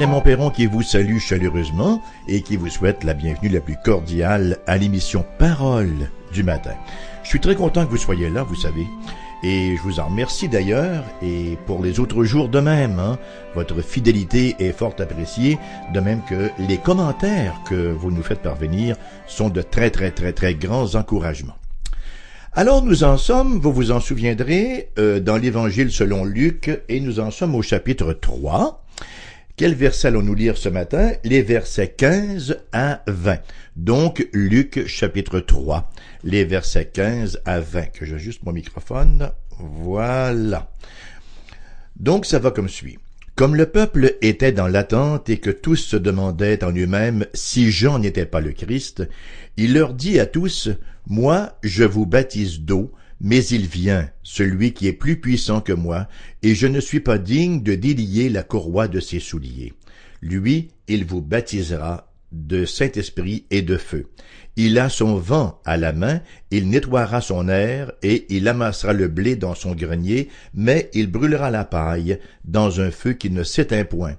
Raymond Perron qui vous salue chaleureusement et qui vous souhaite la bienvenue la plus cordiale à l'émission Parole du matin. Je suis très content que vous soyez là, vous savez. Et je vous en remercie d'ailleurs, et pour les autres jours de même, hein, votre fidélité est fort appréciée, de même que les commentaires que vous nous faites parvenir sont de très très très très grands encouragements. Alors nous en sommes, vous vous en souviendrez, euh, dans l'Évangile selon Luc, et nous en sommes au chapitre 3. Quel verset allons-nous lire ce matin? Les versets 15 à 20. Donc Luc chapitre 3, les versets 15 à 20. Que j'ajuste mon microphone. Voilà. Donc ça va comme suit. Comme le peuple était dans l'attente et que tous se demandaient en eux-mêmes si Jean n'était pas le Christ, il leur dit à tous, Moi, je vous baptise d'eau, mais il vient, celui qui est plus puissant que moi, et je ne suis pas digne de délier la courroie de ses souliers. Lui, il vous baptisera de Saint-Esprit et de feu. Il a son vent à la main, il nettoiera son air, et il amassera le blé dans son grenier, mais il brûlera la paille dans un feu qui ne s'éteint point.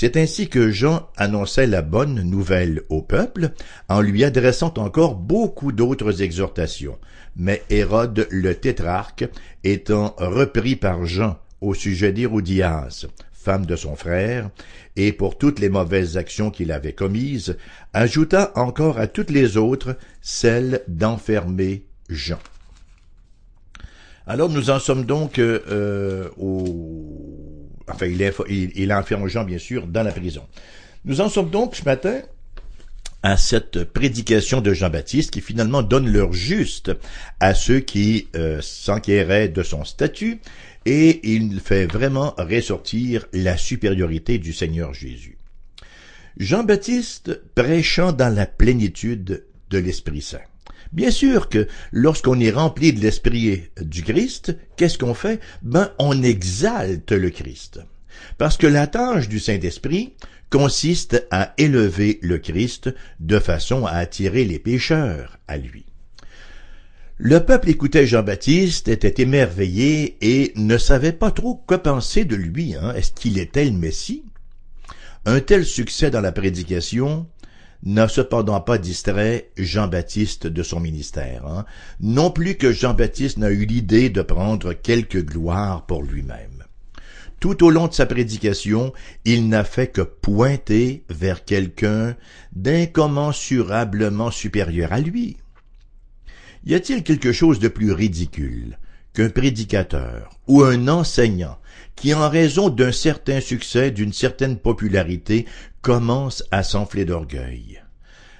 C'est ainsi que Jean annonçait la bonne nouvelle au peuple, en lui adressant encore beaucoup d'autres exhortations. Mais Hérode le tétrarque, étant repris par Jean au sujet d'Hérodias, femme de son frère, et pour toutes les mauvaises actions qu'il avait commises, ajouta encore à toutes les autres celle d'enfermer Jean. Alors nous en sommes donc euh, au... Enfin, il, il, il enferme Jean, bien sûr, dans la prison. Nous en sommes donc ce matin à cette prédication de Jean-Baptiste qui finalement donne leur juste à ceux qui euh, s'enquéraient de son statut et il fait vraiment ressortir la supériorité du Seigneur Jésus. Jean-Baptiste prêchant dans la plénitude de l'Esprit Saint. Bien sûr que lorsqu'on est rempli de l'Esprit du Christ, qu'est-ce qu'on fait? Ben, on exalte le Christ. Parce que la tâche du Saint-Esprit consiste à élever le Christ de façon à attirer les pécheurs à lui. Le peuple écoutait Jean-Baptiste, était émerveillé et ne savait pas trop quoi penser de lui. Hein. Est-ce qu'il était le Messie? Un tel succès dans la prédication n'a cependant pas distrait Jean-Baptiste de son ministère, hein. non plus que Jean-Baptiste n'a eu l'idée de prendre quelque gloire pour lui-même. Tout au long de sa prédication, il n'a fait que pointer vers quelqu'un d'incommensurablement supérieur à lui. Y a-t-il quelque chose de plus ridicule qu'un prédicateur ou un enseignant qui, en raison d'un certain succès, d'une certaine popularité, commence à s'enfler d'orgueil?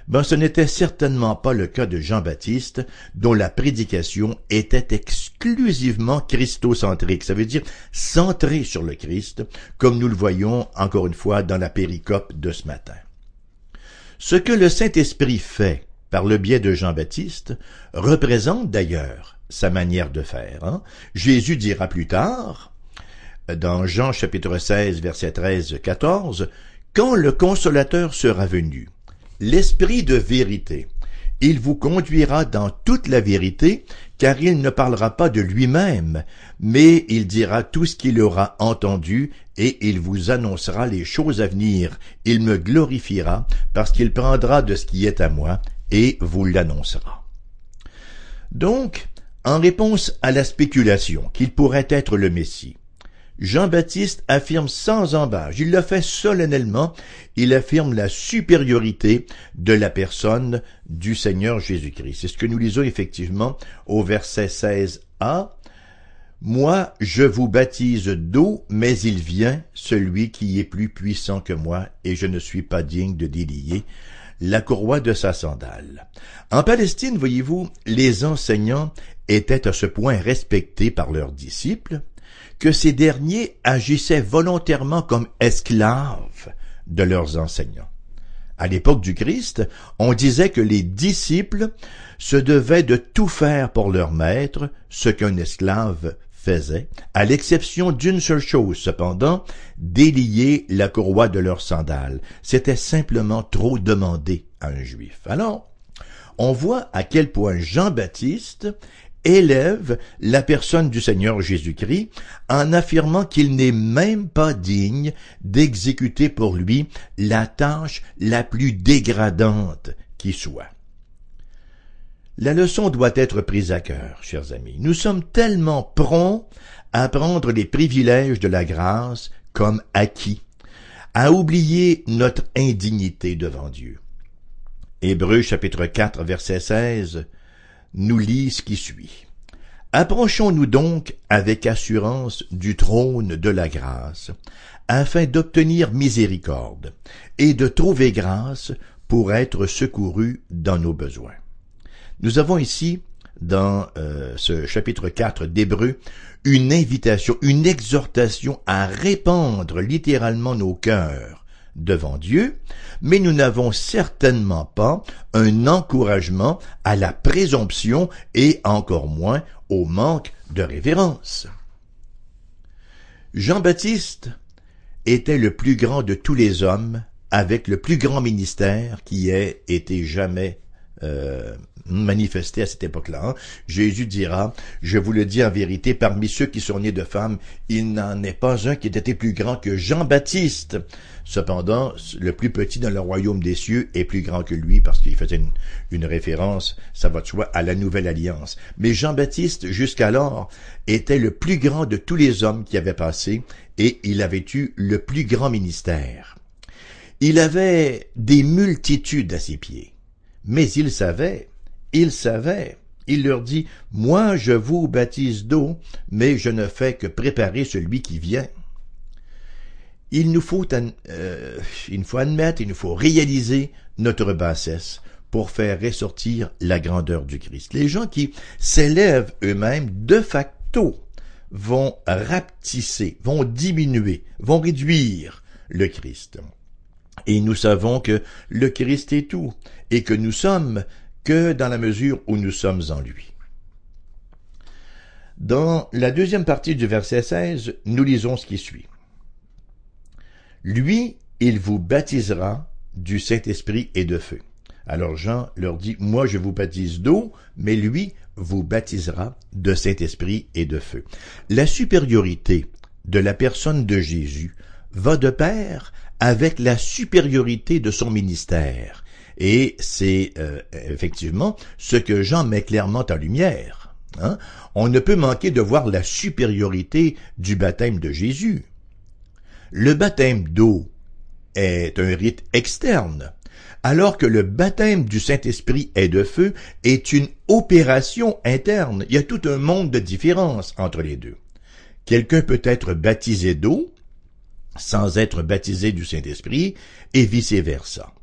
ben ce n'était certainement pas le cas de Jean-Baptiste, dont la prédication était exclusivement christocentrique, ça veut dire centrée sur le Christ, comme nous le voyons encore une fois dans la péricope de ce matin. Ce que le Saint-Esprit fait par le biais de Jean-Baptiste représente d'ailleurs sa manière de faire. Hein. Jésus dira plus tard, dans Jean chapitre 16 verset 13 14, quand le consolateur sera venu, l'Esprit de vérité. Il vous conduira dans toute la vérité, car il ne parlera pas de lui-même, mais il dira tout ce qu'il aura entendu, et il vous annoncera les choses à venir. Il me glorifiera, parce qu'il prendra de ce qui est à moi, et vous l'annoncera. Donc, en réponse à la spéculation qu'il pourrait être le Messie, Jean-Baptiste affirme sans embâche, il le fait solennellement, il affirme la supériorité de la personne du Seigneur Jésus-Christ. C'est ce que nous lisons effectivement au verset 16a. Moi, je vous baptise d'eau, mais il vient celui qui est plus puissant que moi, et je ne suis pas digne de délier la courroie de sa sandale. En Palestine, voyez-vous, les enseignants étaient à ce point respectés par leurs disciples que ces derniers agissaient volontairement comme esclaves de leurs enseignants. À l'époque du Christ, on disait que les disciples se devaient de tout faire pour leur maître, ce qu'un esclave faisait, à l'exception d'une seule chose cependant, délier la courroie de leurs sandales. C'était simplement trop demandé à un juif. Alors, on voit à quel point Jean-Baptiste élève la personne du Seigneur Jésus-Christ en affirmant qu'il n'est même pas digne d'exécuter pour lui la tâche la plus dégradante qui soit. La leçon doit être prise à cœur, chers amis. Nous sommes tellement prompts à prendre les privilèges de la grâce comme acquis, à oublier notre indignité devant Dieu. Hébreux chapitre 4 verset 16 nous lit ce qui suit. Approchons-nous donc avec assurance du trône de la grâce, afin d'obtenir miséricorde et de trouver grâce pour être secourus dans nos besoins. Nous avons ici, dans euh, ce chapitre 4 d'Hébreux, une invitation, une exhortation à répandre littéralement nos cœurs devant Dieu, mais nous n'avons certainement pas un encouragement à la présomption et encore moins au manque de révérence. Jean-Baptiste était le plus grand de tous les hommes avec le plus grand ministère qui ait été jamais euh, manifesté à cette époque-là. Hein. Jésus dira, je vous le dis en vérité, parmi ceux qui sont nés de femmes, il n'en est pas un qui ait été plus grand que Jean-Baptiste. Cependant, le plus petit dans le royaume des cieux est plus grand que lui parce qu'il faisait une, une, référence, ça va de soi, à la nouvelle alliance. Mais Jean-Baptiste, jusqu'alors, était le plus grand de tous les hommes qui avaient passé et il avait eu le plus grand ministère. Il avait des multitudes à ses pieds. Mais il savait, il savait, il leur dit, Moi je vous baptise d'eau, mais je ne fais que préparer celui qui vient. Il nous faut, euh, il faut admettre, il nous faut réaliser notre bassesse pour faire ressortir la grandeur du Christ. Les gens qui s'élèvent eux-mêmes de facto vont rapetisser, vont diminuer, vont réduire le Christ. Et nous savons que le Christ est tout, et que nous sommes que dans la mesure où nous sommes en lui. Dans la deuxième partie du verset 16, nous lisons ce qui suit. Lui, il vous baptisera du Saint-Esprit et de feu. Alors Jean leur dit, moi je vous baptise d'eau, mais lui vous baptisera de Saint-Esprit et de feu. La supériorité de la personne de Jésus va de pair avec la supériorité de son ministère. Et c'est euh, effectivement ce que Jean met clairement en lumière. Hein. On ne peut manquer de voir la supériorité du baptême de Jésus. Le baptême d'eau est un rite externe, alors que le baptême du Saint-Esprit et de feu est une opération interne. Il y a tout un monde de différence entre les deux. Quelqu'un peut être baptisé d'eau sans être baptisé du Saint-Esprit et vice-versa.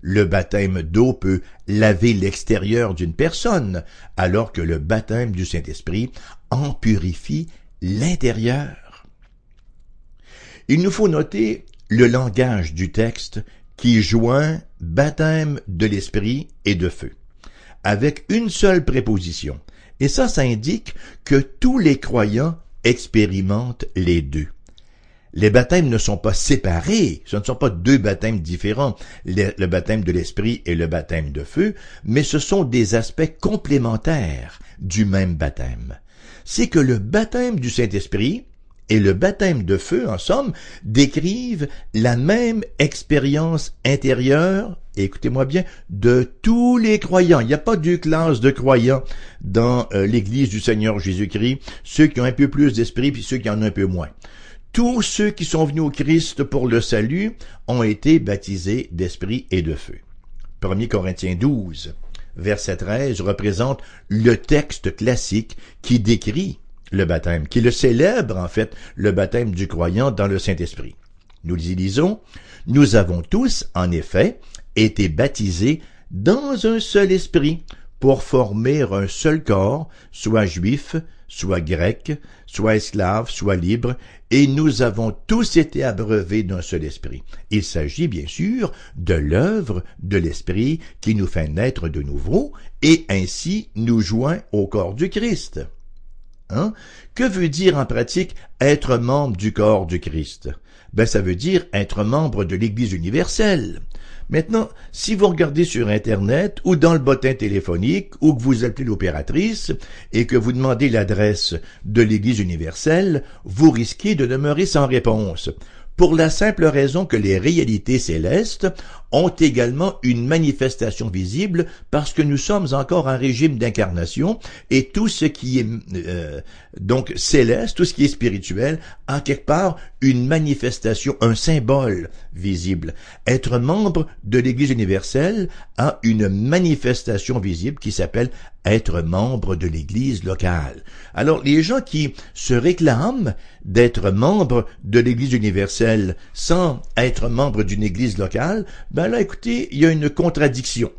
Le baptême d'eau peut laver l'extérieur d'une personne, alors que le baptême du Saint-Esprit en purifie l'intérieur. Il nous faut noter le langage du texte qui joint baptême de l'Esprit et de feu, avec une seule préposition. Et ça, ça indique que tous les croyants expérimentent les deux les baptêmes ne sont pas séparés, ce ne sont pas deux baptêmes différents, le, baptême de l'esprit et le baptême de feu, mais ce sont des aspects complémentaires du même baptême. C'est que le baptême du Saint-Esprit et le baptême de feu, en somme, décrivent la même expérience intérieure, écoutez-moi bien, de tous les croyants. Il n'y a pas deux classes de croyants dans euh, l'Église du Seigneur Jésus-Christ, ceux qui ont un peu plus d'esprit puis ceux qui en ont un peu moins tous ceux qui sont venus au Christ pour le salut ont été baptisés d'esprit et de feu. 1 Corinthiens 12, verset 13 représente le texte classique qui décrit le baptême, qui le célèbre en fait le baptême du croyant dans le Saint-Esprit. Nous y lisons, nous avons tous, en effet, été baptisés dans un seul esprit pour former un seul corps, soit juif, soit grec, soit esclave, soit libre, et nous avons tous été abreuvés d'un seul esprit. Il s'agit bien sûr de l'œuvre de l'esprit qui nous fait naître de nouveau et ainsi nous joint au corps du Christ. Hein? Que veut dire en pratique être membre du corps du Christ? Ben, ça veut dire être membre de l'Église universelle. Maintenant, si vous regardez sur Internet ou dans le bottin téléphonique ou que vous appelez l'opératrice et que vous demandez l'adresse de l'Église universelle, vous risquez de demeurer sans réponse. Pour la simple raison que les réalités célestes ont également une manifestation visible parce que nous sommes encore un régime d'incarnation et tout ce qui est euh, donc céleste, tout ce qui est spirituel, a quelque part une manifestation, un symbole visible. Être membre de l'Église universelle a une manifestation visible qui s'appelle être membre de l'Église locale. Alors les gens qui se réclament d'être membre de l'Église universelle sans être membre d'une Église locale, ben ben là, écoutez, il y a une contradiction.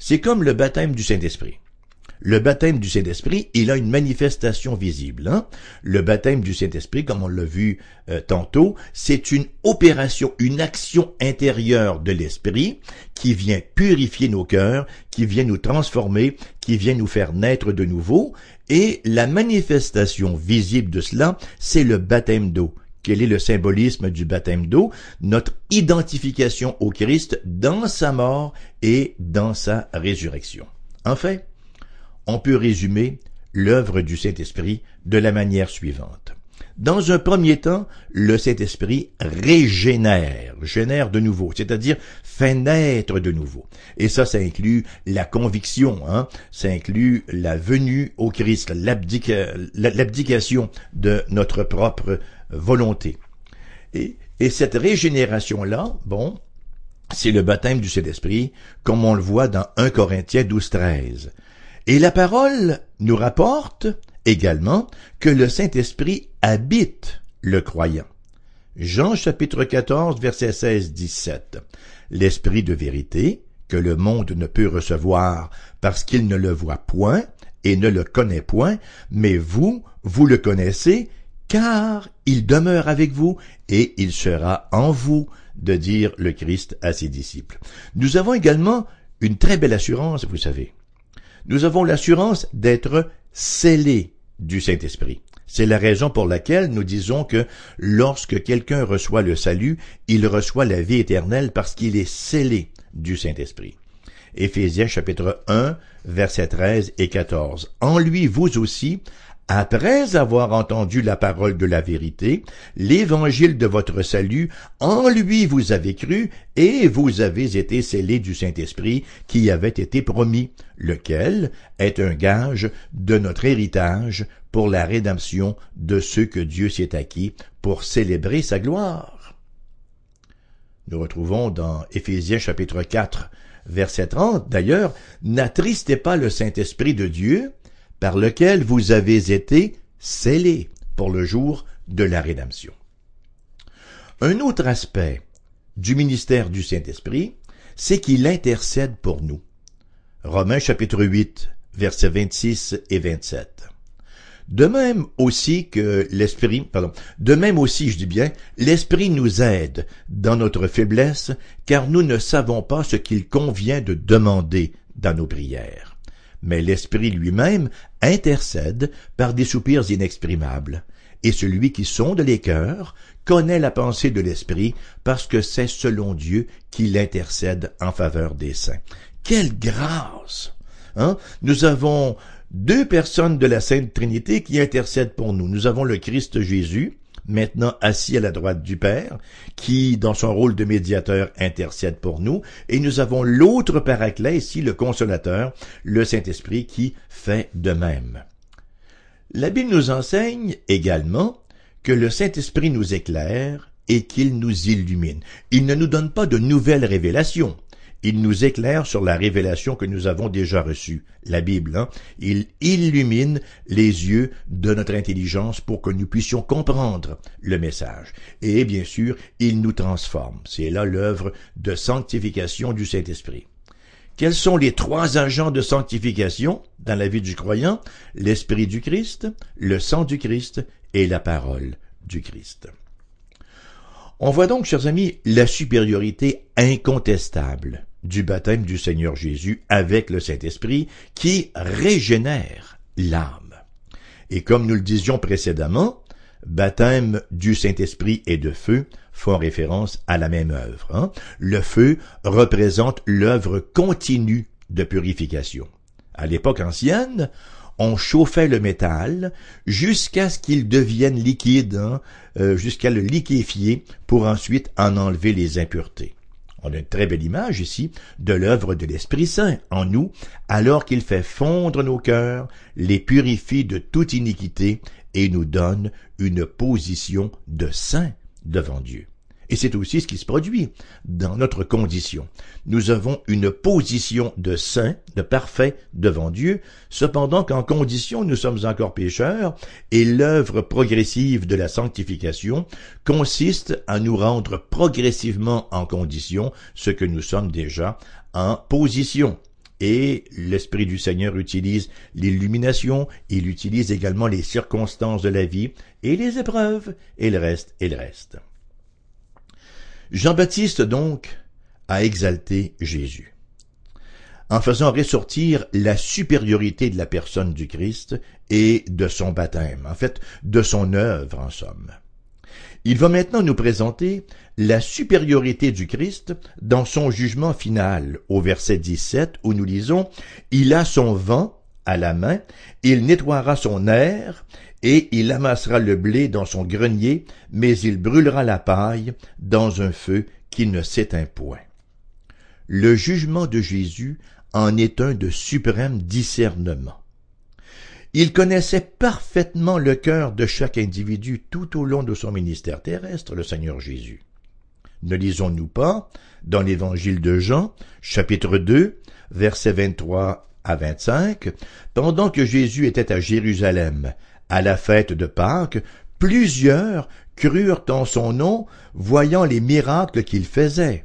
C'est comme le baptême du Saint-Esprit. Le baptême du Saint-Esprit, il a une manifestation visible. Hein? Le baptême du Saint-Esprit, comme on l'a vu euh, tantôt, c'est une opération, une action intérieure de l'Esprit qui vient purifier nos cœurs, qui vient nous transformer, qui vient nous faire naître de nouveau. Et la manifestation visible de cela, c'est le baptême d'eau quel est le symbolisme du baptême d'eau, notre identification au Christ dans sa mort et dans sa résurrection. En fait, on peut résumer l'œuvre du Saint-Esprit de la manière suivante. Dans un premier temps, le Saint-Esprit régénère, génère de nouveau, c'est-à-dire fait naître de nouveau. Et ça, ça inclut la conviction, hein? ça inclut la venue au Christ, l'abdication de notre propre volonté. Et, et cette régénération-là, bon, c'est le baptême du Saint-Esprit, comme on le voit dans 1 Corinthiens 12, 13. Et la parole nous rapporte également que le Saint-Esprit habite le croyant. Jean chapitre 14, verset 16, 17. L'Esprit de vérité, que le monde ne peut recevoir parce qu'il ne le voit point et ne le connaît point, mais vous, vous le connaissez, car il demeure avec vous et il sera en vous, de dire le Christ à ses disciples. Nous avons également une très belle assurance, vous savez. Nous avons l'assurance d'être scellés du Saint-Esprit. C'est la raison pour laquelle nous disons que lorsque quelqu'un reçoit le salut, il reçoit la vie éternelle parce qu'il est scellé du Saint-Esprit. Éphésiens chapitre 1, versets 13 et 14. En lui, vous aussi, après avoir entendu la parole de la vérité, l'évangile de votre salut, en lui vous avez cru, et vous avez été scellés du Saint-Esprit qui avait été promis, lequel est un gage de notre héritage pour la rédemption de ceux que Dieu s'est acquis pour célébrer sa gloire. Nous retrouvons dans Éphésiens chapitre 4, verset 30, d'ailleurs, n'attristez pas le Saint-Esprit de Dieu, par lequel vous avez été scellés pour le jour de la rédemption. Un autre aspect du ministère du Saint-Esprit, c'est qu'il intercède pour nous. Romains chapitre 8, versets 26 et 27. De même aussi que l'Esprit, pardon, de même aussi, je dis bien, l'Esprit nous aide dans notre faiblesse, car nous ne savons pas ce qu'il convient de demander dans nos prières mais l'Esprit lui-même intercède par des soupirs inexprimables. Et celui qui sonde les cœurs connaît la pensée de l'Esprit parce que c'est selon Dieu qu'il intercède en faveur des saints. Quelle grâce! Hein? Nous avons deux personnes de la Sainte Trinité qui intercèdent pour nous. Nous avons le Christ Jésus, maintenant assis à la droite du Père, qui, dans son rôle de médiateur, intercède pour nous, et nous avons l'autre paraclet, ici le consolateur, le Saint-Esprit, qui fait de même. La Bible nous enseigne également que le Saint-Esprit nous éclaire et qu'il nous illumine. Il ne nous donne pas de nouvelles révélations il nous éclaire sur la révélation que nous avons déjà reçue, la Bible. Hein? Il illumine les yeux de notre intelligence pour que nous puissions comprendre le message. Et bien sûr, il nous transforme. C'est là l'œuvre de sanctification du Saint-Esprit. Quels sont les trois agents de sanctification dans la vie du croyant? L'Esprit du Christ, le sang du Christ et la parole du Christ. On voit donc, chers amis, la supériorité incontestable du baptême du Seigneur Jésus avec le Saint-Esprit qui régénère l'âme. Et comme nous le disions précédemment, baptême du Saint-Esprit et de feu font référence à la même œuvre. Hein. Le feu représente l'œuvre continue de purification. À l'époque ancienne, on chauffait le métal jusqu'à ce qu'il devienne liquide, hein, euh, jusqu'à le liquéfier pour ensuite en enlever les impuretés. On a une très belle image ici de l'œuvre de l'Esprit Saint en nous, alors qu'il fait fondre nos cœurs, les purifie de toute iniquité et nous donne une position de saint devant Dieu. Et c'est aussi ce qui se produit dans notre condition. Nous avons une position de saint, de parfait devant Dieu, cependant qu'en condition nous sommes encore pécheurs, et l'œuvre progressive de la sanctification consiste à nous rendre progressivement en condition ce que nous sommes déjà en position. Et l'Esprit du Seigneur utilise l'illumination, il utilise également les circonstances de la vie, et les épreuves, et le reste, et le reste. Jean-Baptiste donc a exalté Jésus en faisant ressortir la supériorité de la personne du Christ et de son baptême, en fait, de son œuvre en somme. Il va maintenant nous présenter la supériorité du Christ dans son jugement final au verset 17 où nous lisons Il a son vent à la main, il nettoiera son air et il amassera le blé dans son grenier, mais il brûlera la paille dans un feu qui ne s'éteint point. Le jugement de Jésus en est un de suprême discernement. Il connaissait parfaitement le cœur de chaque individu tout au long de son ministère terrestre, le Seigneur Jésus. Ne lisons-nous pas, dans l'évangile de Jean, chapitre 2, versets 23 à 25, pendant que Jésus était à Jérusalem, à la fête de Pâques, plusieurs crurent en son nom, voyant les miracles qu'il faisait.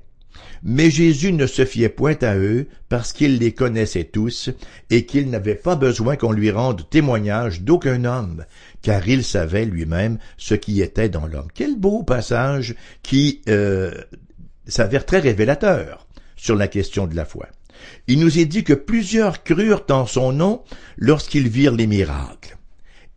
Mais Jésus ne se fiait point à eux, parce qu'il les connaissait tous, et qu'il n'avait pas besoin qu'on lui rende témoignage d'aucun homme, car il savait lui-même ce qui était dans l'homme. Quel beau passage qui euh, s'avère très révélateur sur la question de la foi. Il nous est dit que plusieurs crurent en son nom lorsqu'ils virent les miracles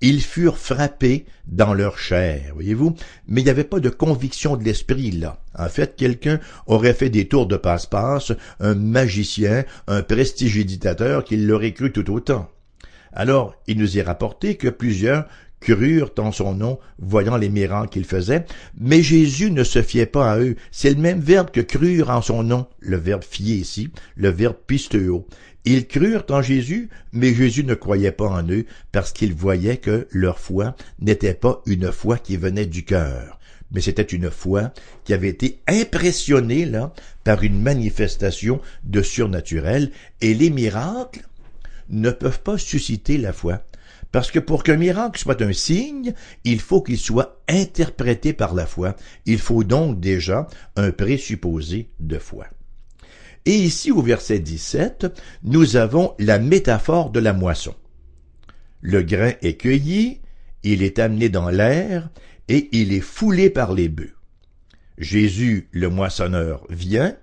ils furent frappés dans leur chair, voyez-vous, mais il n'y avait pas de conviction de l'esprit là. En fait, quelqu'un aurait fait des tours de passe-passe, un magicien, un prestidigitateur qui l'aurait cru tout autant. Alors, il nous est rapporté que plusieurs crurent en son nom, voyant les miracles qu'il faisait, mais Jésus ne se fiait pas à eux. C'est le même verbe que crurent en son nom, le verbe fier ici, le verbe pisteo. Ils crurent en Jésus, mais Jésus ne croyait pas en eux parce qu'il voyait que leur foi n'était pas une foi qui venait du cœur, mais c'était une foi qui avait été impressionnée là par une manifestation de surnaturel et les miracles ne peuvent pas susciter la foi. Parce que pour qu'un miracle soit un signe, il faut qu'il soit interprété par la foi. Il faut donc déjà un présupposé de foi. Et ici, au verset 17, nous avons la métaphore de la moisson. Le grain est cueilli, il est amené dans l'air, et il est foulé par les bœufs. Jésus, le moissonneur, vient,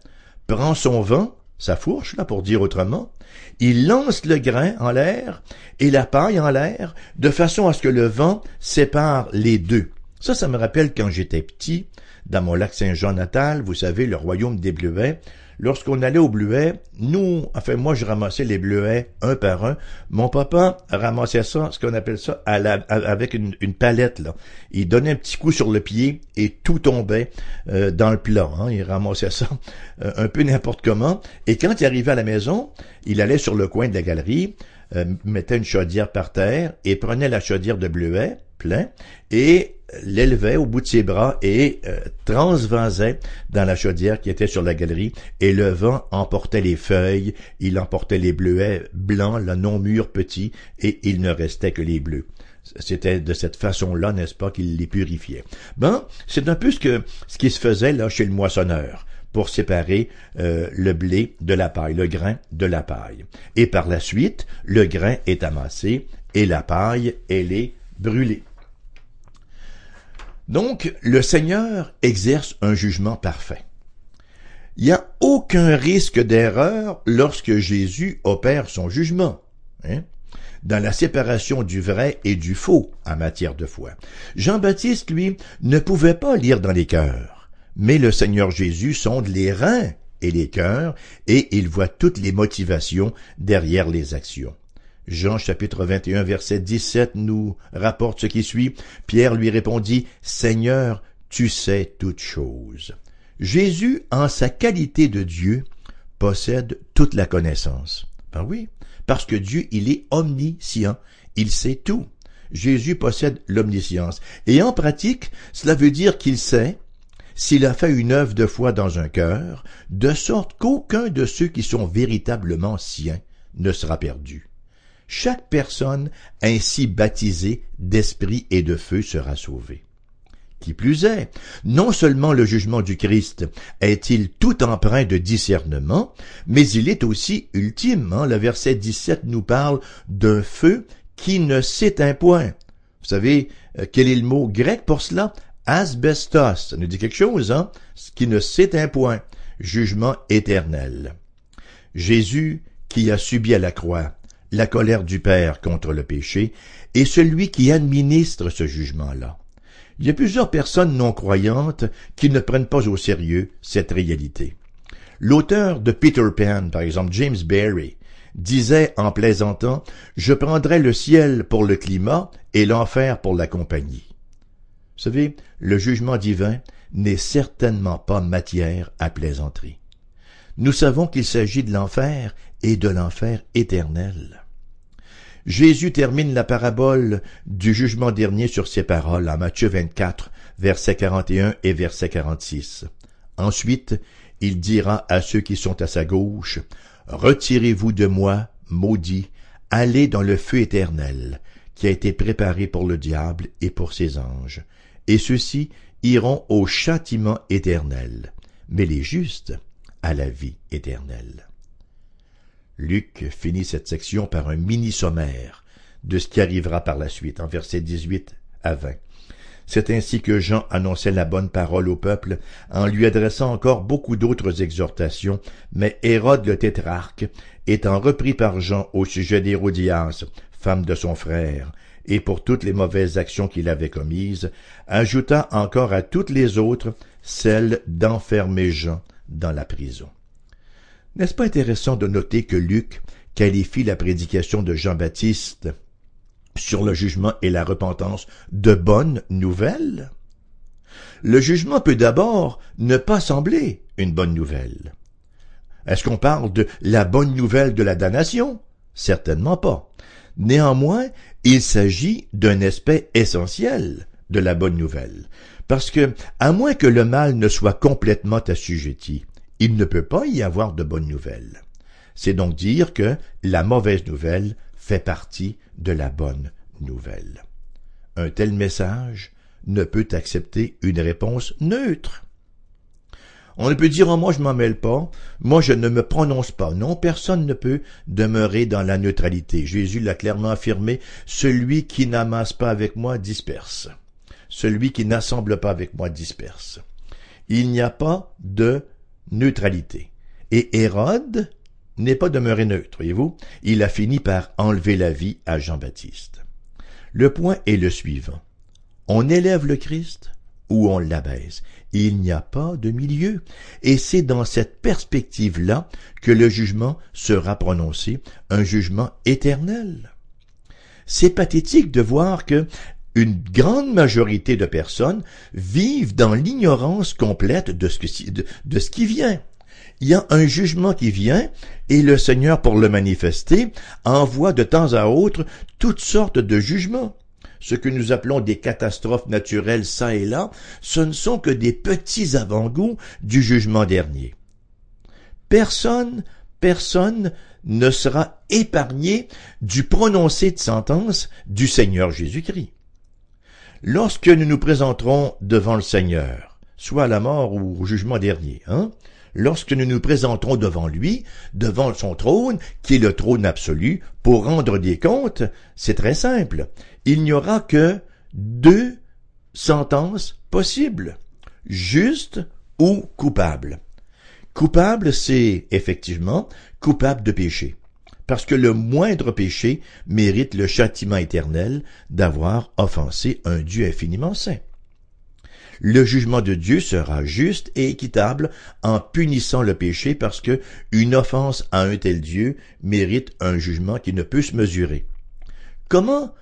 prend son vent, sa fourche, là, pour dire autrement, il lance le grain en l'air et la paille en l'air, de façon à ce que le vent sépare les deux. Ça, ça me rappelle quand j'étais petit, dans mon lac Saint-Jean natal, vous savez, le royaume des Bleuets, lorsqu'on allait au bleuet, nous, enfin moi je ramassais les bleuets un par un. Mon papa ramassait ça, ce qu'on appelle ça, avec une, palette. Là. Il donnait un petit coup sur le pied et tout tombait euh, dans le plat. Hein. Il ramassait ça euh, un peu n'importe comment. Et quand il arrivait à la maison, il allait sur le coin de la galerie, euh, mettait une chaudière par terre et prenait la chaudière de bleuet plein et l'élevait au bout de ses bras et euh, transvasait dans la chaudière qui était sur la galerie et le vent emportait les feuilles, il emportait les bleuets blancs, le non mûr petit et il ne restait que les bleus. C'était de cette façon-là, n'est-ce pas, qu'il les purifiait. Ben, c'est un peu ce que ce qui se faisait là chez le moissonneur pour séparer euh, le blé de la paille, le grain de la paille. Et par la suite, le grain est amassé et la paille, elle est brûlée. Donc, le Seigneur exerce un jugement parfait. Il n'y a aucun risque d'erreur lorsque Jésus opère son jugement. Hein. dans la séparation du vrai et du faux en matière de foi. Jean-Baptiste, lui, ne pouvait pas lire dans les cœurs, mais le Seigneur Jésus sonde les reins et les cœurs, et il voit toutes les motivations derrière les actions. Jean chapitre 21 verset 17 nous rapporte ce qui suit. Pierre lui répondit, Seigneur, tu sais toutes choses. Jésus, en sa qualité de Dieu, possède toute la connaissance. Ben oui, parce que Dieu, il est omniscient, il sait tout. Jésus possède l'omniscience. Et en pratique, cela veut dire qu'il sait s'il a fait une œuvre de foi dans un cœur, de sorte qu'aucun de ceux qui sont véritablement siens ne sera perdu. Chaque personne ainsi baptisée d'esprit et de feu sera sauvée. Qui plus est, non seulement le jugement du Christ est-il tout empreint de discernement, mais il est aussi ultime. Hein. Le verset 17 nous parle d'un feu qui ne s'éteint point. Vous savez, euh, quel est le mot grec pour cela? Asbestos, ça nous dit quelque chose, hein? Qui ne s'éteint point. Jugement éternel. Jésus, qui a subi à la croix la colère du Père contre le péché, est celui qui administre ce jugement-là. Il y a plusieurs personnes non croyantes qui ne prennent pas au sérieux cette réalité. L'auteur de Peter Pan, par exemple James Barry, disait en plaisantant Je prendrai le ciel pour le climat et l'enfer pour la compagnie. Vous savez, le jugement divin n'est certainement pas matière à plaisanterie. Nous savons qu'il s'agit de l'enfer et de l'enfer éternel. Jésus termine la parabole du jugement dernier sur ces paroles en Matthieu 24, versets 41 et verset 46. Ensuite, il dira à ceux qui sont à sa gauche, Retirez-vous de moi, maudits, allez dans le feu éternel, qui a été préparé pour le diable et pour ses anges et ceux-ci iront au châtiment éternel, mais les justes à la vie éternelle. Luc finit cette section par un mini-sommaire de ce qui arrivera par la suite, en versets 18 à 20. C'est ainsi que Jean annonçait la bonne parole au peuple, en lui adressant encore beaucoup d'autres exhortations, mais Hérode le tétrarque, étant repris par Jean au sujet d'Hérodias, femme de son frère, et pour toutes les mauvaises actions qu'il avait commises, ajouta encore à toutes les autres celle d'enfermer Jean dans la prison. N'est-ce pas intéressant de noter que Luc qualifie la prédication de Jean-Baptiste sur le jugement et la repentance de bonne nouvelle? Le jugement peut d'abord ne pas sembler une bonne nouvelle. Est-ce qu'on parle de la bonne nouvelle de la damnation? Certainement pas. Néanmoins, il s'agit d'un aspect essentiel de la bonne nouvelle, parce que, à moins que le mal ne soit complètement assujetti, il ne peut pas y avoir de bonne nouvelle. C'est donc dire que la mauvaise nouvelle fait partie de la bonne nouvelle. Un tel message ne peut accepter une réponse neutre. On ne peut dire, oh, moi je m'en mêle pas, moi je ne me prononce pas. Non, personne ne peut demeurer dans la neutralité. Jésus l'a clairement affirmé, celui qui n'amasse pas avec moi disperse. Celui qui n'assemble pas avec moi disperse. Il n'y a pas de neutralité. Et Hérode n'est pas demeuré neutre, voyez-vous. Il a fini par enlever la vie à Jean-Baptiste. Le point est le suivant. On élève le Christ ou on l'abaisse. Il n'y a pas de milieu. Et c'est dans cette perspective-là que le jugement sera prononcé, un jugement éternel. C'est pathétique de voir que une grande majorité de personnes vivent dans l'ignorance complète de ce, qui, vient. Il y a un jugement qui vient et le Seigneur, pour le manifester, envoie de temps à autre toutes sortes de jugements ce que nous appelons des catastrophes naturelles ça et là, ce ne sont que des petits avant-goûts du jugement dernier. Personne, personne ne sera épargné du prononcé de sentence du Seigneur Jésus-Christ. Lorsque nous nous présenterons devant le Seigneur, soit à la mort ou au jugement dernier, hein, lorsque nous nous présenterons devant lui, devant son trône, qui est le trône absolu, pour rendre des comptes, c'est très simple il n'y aura que deux sentences possibles, juste ou coupable. Coupable, c'est effectivement coupable de péché. Parce que le moindre péché mérite le châtiment éternel d'avoir offensé un Dieu infiniment saint. Le jugement de Dieu sera juste et équitable en punissant le péché parce que une offense à un tel Dieu mérite un jugement qui ne peut se mesurer. Comment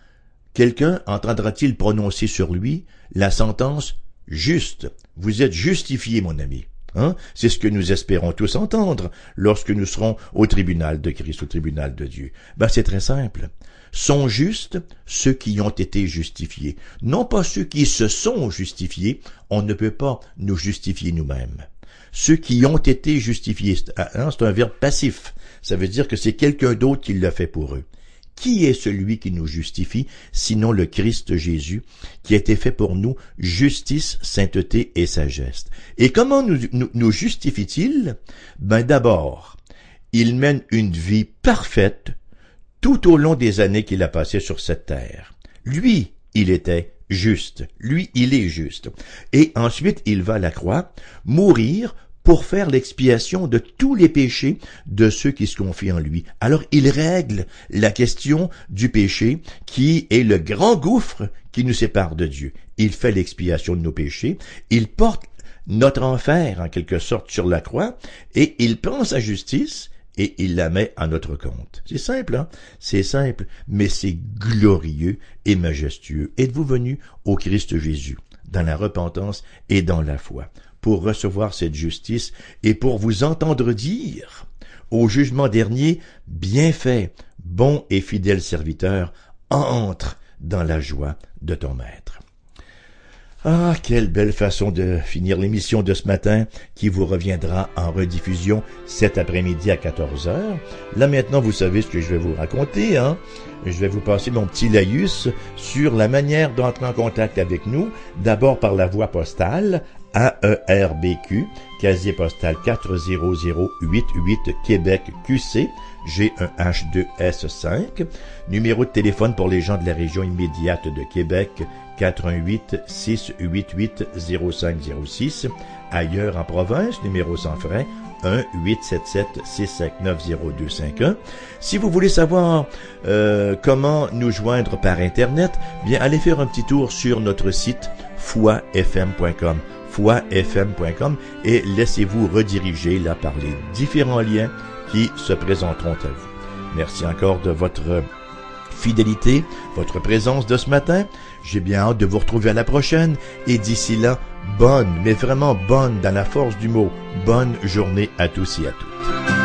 quelqu'un entendra-t-il prononcer sur lui la sentence juste? Vous êtes justifié, mon ami. Hein? C'est ce que nous espérons tous entendre lorsque nous serons au tribunal de Christ, au tribunal de Dieu. Ben, c'est très simple. Sont justes ceux qui ont été justifiés, non pas ceux qui se sont justifiés. On ne peut pas nous justifier nous-mêmes. Ceux qui ont été justifiés, hein, c'est un verbe passif. Ça veut dire que c'est quelqu'un d'autre qui l'a fait pour eux. Qui est celui qui nous justifie, sinon le Christ Jésus, qui a été fait pour nous justice, sainteté et sagesse? Et comment nous, nous, justifie-t-il? Ben d'abord, il mène une vie parfaite tout au long des années qu'il a passées sur cette terre. Lui, il était juste. Lui, il est juste. Et ensuite, il va à la croix, mourir pour faire l'expiation de tous les péchés de ceux qui se confient en lui. Alors il règle la question du péché qui est le grand gouffre qui nous sépare de Dieu. Il fait l'expiation de nos péchés, il porte notre enfer en quelque sorte sur la croix et il prend sa justice et il la met à notre compte. C'est simple, hein? C'est simple, mais c'est glorieux et majestueux. Êtes-vous venu au Christ Jésus, dans la repentance et dans la foi? Pour recevoir cette justice et pour vous entendre dire au jugement dernier, bien fait, bon et fidèle serviteur, entre dans la joie de ton maître. Ah, quelle belle façon de finir l'émission de ce matin qui vous reviendra en rediffusion cet après-midi à 14 heures. Là maintenant, vous savez ce que je vais vous raconter, hein? Je vais vous passer mon petit laïus sur la manière d'entrer en contact avec nous, d'abord par la voie postale AERBQ, casier postal 40088 Québec QC, G1H2S5, numéro de téléphone pour les gens de la région immédiate de Québec 418 688 0506, ailleurs en province, numéro sans frais 1 877 659 0251. Si vous voulez savoir euh, comment nous joindre par internet, bien allez faire un petit tour sur notre site foifm.com foifm.com et laissez-vous rediriger là par les différents liens qui se présenteront à vous. Merci encore de votre fidélité, votre présence de ce matin. J'ai bien hâte de vous retrouver à la prochaine et d'ici là, bonne, mais vraiment bonne dans la force du mot, bonne journée à tous et à toutes.